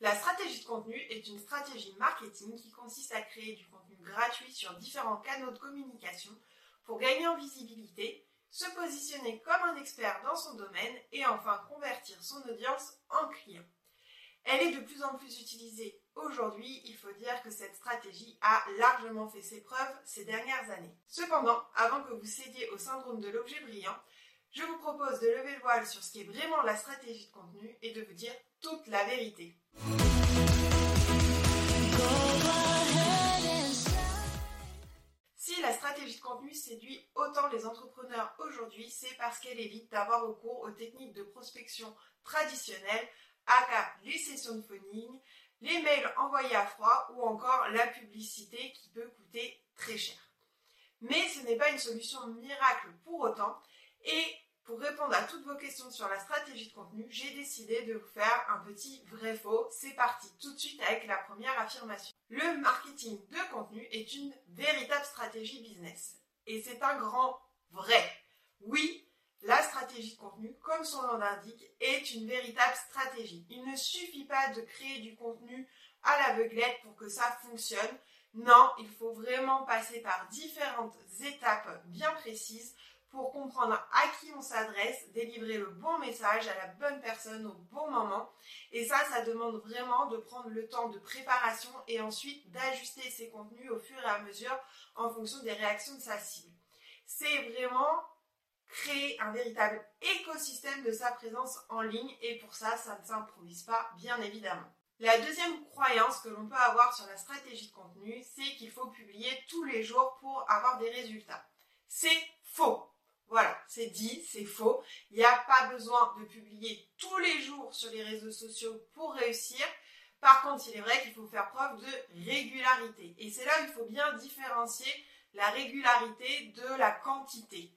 La stratégie de contenu est une stratégie marketing qui consiste à créer du contenu gratuit sur différents canaux de communication pour gagner en visibilité, se positionner comme un expert dans son domaine et enfin convertir son audience en client. Elle est de plus en plus utilisée aujourd'hui, il faut dire que cette stratégie a largement fait ses preuves ces dernières années. Cependant, avant que vous cédiez au syndrome de l'objet brillant, je vous propose de lever le voile sur ce qui est vraiment la stratégie de contenu et de vous dire toute la vérité. Si la stratégie de contenu séduit autant les entrepreneurs aujourd'hui, c'est parce qu'elle évite d'avoir recours aux techniques de prospection traditionnelles, aka les sessions de phoning, les mails envoyés à froid ou encore la publicité qui peut coûter très cher. Mais ce n'est pas une solution miracle pour autant et pour répondre à toutes vos questions sur la stratégie de contenu, j'ai décidé de vous faire un petit vrai-faux. C'est parti tout de suite avec la première affirmation. Le marketing de contenu est une véritable stratégie business. Et c'est un grand vrai. Oui, la stratégie de contenu, comme son nom l'indique, est une véritable stratégie. Il ne suffit pas de créer du contenu à l'aveuglette pour que ça fonctionne. Non, il faut vraiment passer par différentes étapes bien précises pour comprendre à qui on s'adresse, délivrer le bon message à la bonne personne au bon moment. Et ça, ça demande vraiment de prendre le temps de préparation et ensuite d'ajuster ses contenus au fur et à mesure en fonction des réactions de sa cible. C'est vraiment créer un véritable écosystème de sa présence en ligne et pour ça, ça ne s'improvise pas, bien évidemment. La deuxième croyance que l'on peut avoir sur la stratégie de contenu, c'est qu'il faut publier tous les jours pour avoir des résultats. C'est faux. Voilà, c'est dit, c'est faux. Il n'y a pas besoin de publier tous les jours sur les réseaux sociaux pour réussir. Par contre, il est vrai qu'il faut faire preuve de régularité. Et c'est là où il faut bien différencier la régularité de la quantité.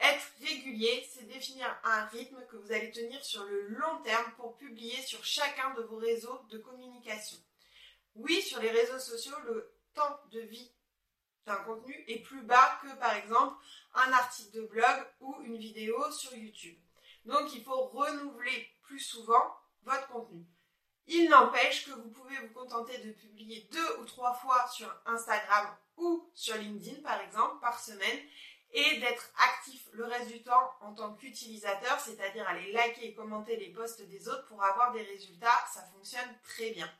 Être régulier, c'est définir un rythme que vous allez tenir sur le long terme pour publier sur chacun de vos réseaux de communication. Oui, sur les réseaux sociaux, le temps de vie d'un contenu est plus bas que par exemple un article de blog ou une vidéo sur YouTube. Donc il faut renouveler plus souvent votre contenu. Il n'empêche que vous pouvez vous contenter de publier deux ou trois fois sur Instagram ou sur LinkedIn par exemple par semaine et d'être actif le reste du temps en tant qu'utilisateur, c'est-à-dire aller liker et commenter les posts des autres pour avoir des résultats, ça fonctionne très bien.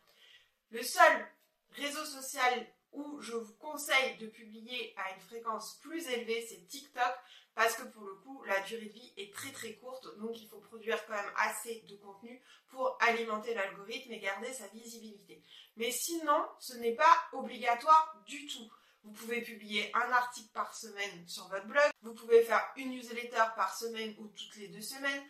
Le seul réseau social où je vous conseille de publier à une fréquence plus élevée, c'est TikTok, parce que pour le coup, la durée de vie est très très courte, donc il faut produire quand même assez de contenu pour alimenter l'algorithme et garder sa visibilité. Mais sinon, ce n'est pas obligatoire du tout. Vous pouvez publier un article par semaine sur votre blog, vous pouvez faire une newsletter par semaine ou toutes les deux semaines.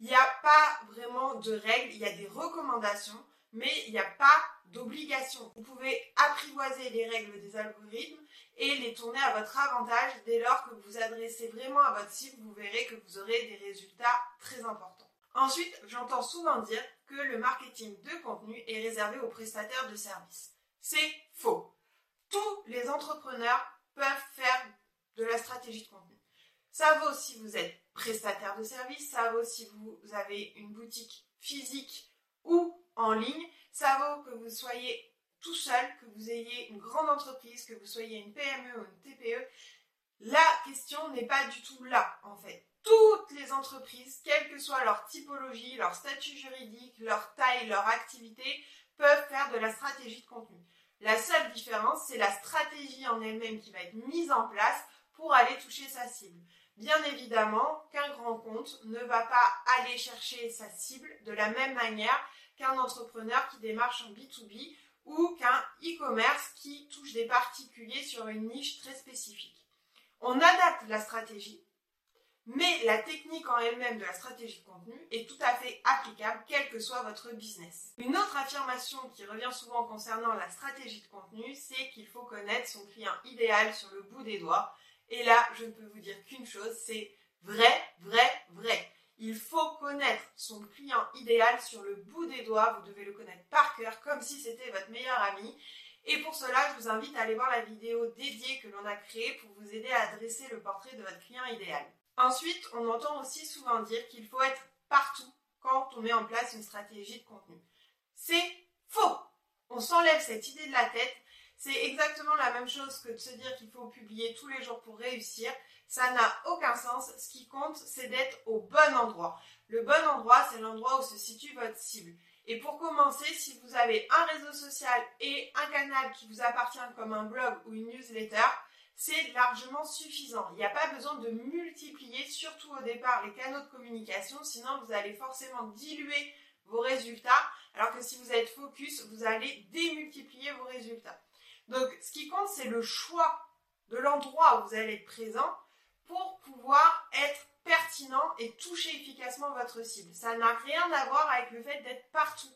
Il n'y a pas vraiment de règles, il y a des recommandations, mais il n'y a pas d'obligation. Vous pouvez apprivoiser les règles des algorithmes et les tourner à votre avantage dès lors que vous vous adressez vraiment à votre cible, vous verrez que vous aurez des résultats très importants. Ensuite, j'entends souvent dire que le marketing de contenu est réservé aux prestataires de services. C'est faux. Tous les entrepreneurs peuvent faire de la stratégie de contenu. Ça vaut si vous êtes prestataire de services, ça vaut si vous avez une boutique physique ou en ligne, ça vaut que vous soyez tout seul, que vous ayez une grande entreprise, que vous soyez une PME ou une TPE. La question n'est pas du tout là, en fait. Toutes les entreprises, quelle que soit leur typologie, leur statut juridique, leur taille, leur activité, peuvent faire de la stratégie de contenu. La seule différence, c'est la stratégie en elle-même qui va être mise en place pour aller toucher sa cible. Bien évidemment qu'un grand compte ne va pas aller chercher sa cible de la même manière qu'un entrepreneur qui démarche en B2B ou qu'un e-commerce qui touche des particuliers sur une niche très spécifique. On adapte la stratégie, mais la technique en elle-même de la stratégie de contenu est tout à fait applicable quel que soit votre business. Une autre affirmation qui revient souvent concernant la stratégie de contenu, c'est qu'il faut connaître son client idéal sur le bout des doigts. Et là, je ne peux vous dire qu'une chose, c'est vrai, vrai, vrai. Il faut connaître son client idéal sur le bout des doigts. Vous devez le connaître par cœur, comme si c'était votre meilleur ami. Et pour cela, je vous invite à aller voir la vidéo dédiée que l'on a créée pour vous aider à dresser le portrait de votre client idéal. Ensuite, on entend aussi souvent dire qu'il faut être partout quand on met en place une stratégie de contenu. C'est On s'enlève cette idée de la tête. C'est exactement la même chose que de se dire qu'il faut publier tous les jours pour réussir. Ça n'a aucun sens. Ce qui compte, c'est d'être au bon endroit. Le bon endroit, c'est l'endroit où se situe votre cible. Et pour commencer, si vous avez un réseau social et un canal qui vous appartient comme un blog ou une newsletter, c'est largement suffisant. Il n'y a pas besoin de multiplier, surtout au départ, les canaux de communication, sinon vous allez forcément diluer vos résultats, alors que si vous êtes focus, vous allez démultiplier vos résultats. Donc, ce qui compte, c'est le choix de l'endroit où vous allez être présent pour pouvoir être pertinent et toucher efficacement votre cible. Ça n'a rien à voir avec le fait d'être partout.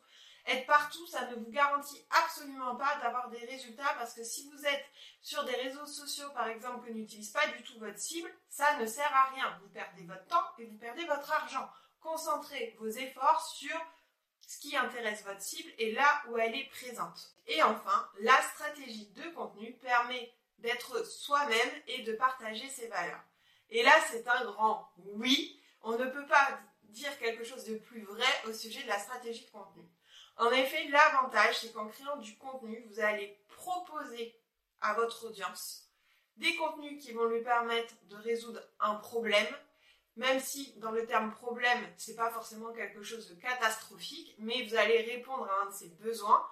Être partout, ça ne vous garantit absolument pas d'avoir des résultats parce que si vous êtes sur des réseaux sociaux, par exemple, que n'utilise pas du tout votre cible, ça ne sert à rien. Vous perdez votre temps et vous perdez votre argent. Concentrez vos efforts sur ce qui intéresse votre cible et là où elle est présente. Et enfin, la stratégie de contenu permet d'être soi-même et de partager ses valeurs. Et là, c'est un grand oui. On ne peut pas dire quelque chose de plus vrai au sujet de la stratégie de contenu. En effet, l'avantage, c'est qu'en créant du contenu, vous allez proposer à votre audience des contenus qui vont lui permettre de résoudre un problème, même si dans le terme problème, c'est pas forcément quelque chose de catastrophique, mais vous allez répondre à un de ses besoins,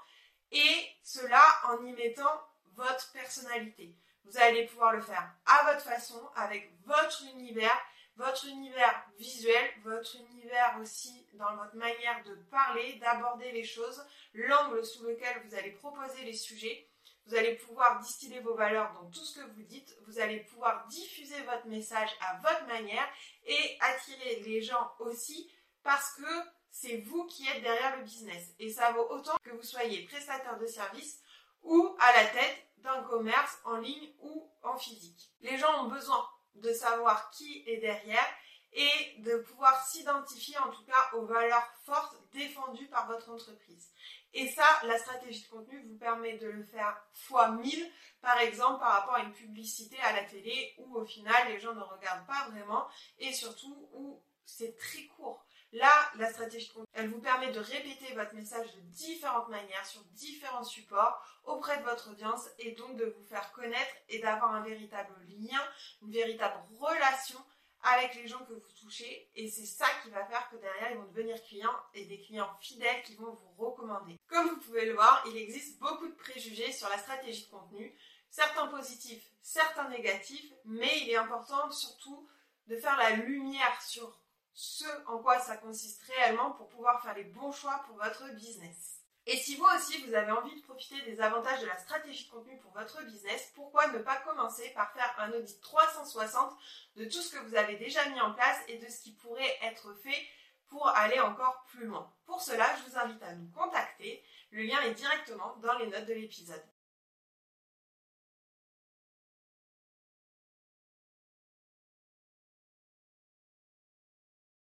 et cela en y mettant votre personnalité. Vous allez pouvoir le faire à votre façon, avec votre univers, votre univers visuel, votre univers aussi dans votre manière de parler, d'aborder les choses, l'angle sous lequel vous allez proposer les sujets. Vous allez pouvoir distiller vos valeurs dans tout ce que vous dites. Vous allez pouvoir diffuser votre message à votre manière et attirer les gens aussi parce que c'est vous qui êtes derrière le business. Et ça vaut autant que vous soyez prestataire de service ou à la tête d'un commerce en ligne ou en physique. Les gens ont besoin de savoir qui est derrière et de pouvoir s'identifier en tout cas aux valeurs fortes défendues par votre entreprise. Et ça, la stratégie de contenu vous permet de le faire fois 1000, par exemple par rapport à une publicité à la télé où au final les gens ne regardent pas vraiment et surtout où c'est très court. Là, la stratégie de contenu, elle vous permet de répéter votre message de différentes manières, sur différents supports, auprès de votre audience, et donc de vous faire connaître et d'avoir un véritable lien, une véritable relation avec les gens que vous touchez. Et c'est ça qui va faire que derrière, ils vont devenir clients et des clients fidèles qui vont vous recommander. Comme vous pouvez le voir, il existe beaucoup de préjugés sur la stratégie de contenu, certains positifs, certains négatifs, mais il est important surtout de faire la lumière sur ce en quoi ça consiste réellement pour pouvoir faire les bons choix pour votre business. Et si vous aussi vous avez envie de profiter des avantages de la stratégie de contenu pour votre business, pourquoi ne pas commencer par faire un audit 360 de tout ce que vous avez déjà mis en place et de ce qui pourrait être fait pour aller encore plus loin. Pour cela, je vous invite à nous contacter. Le lien est directement dans les notes de l'épisode.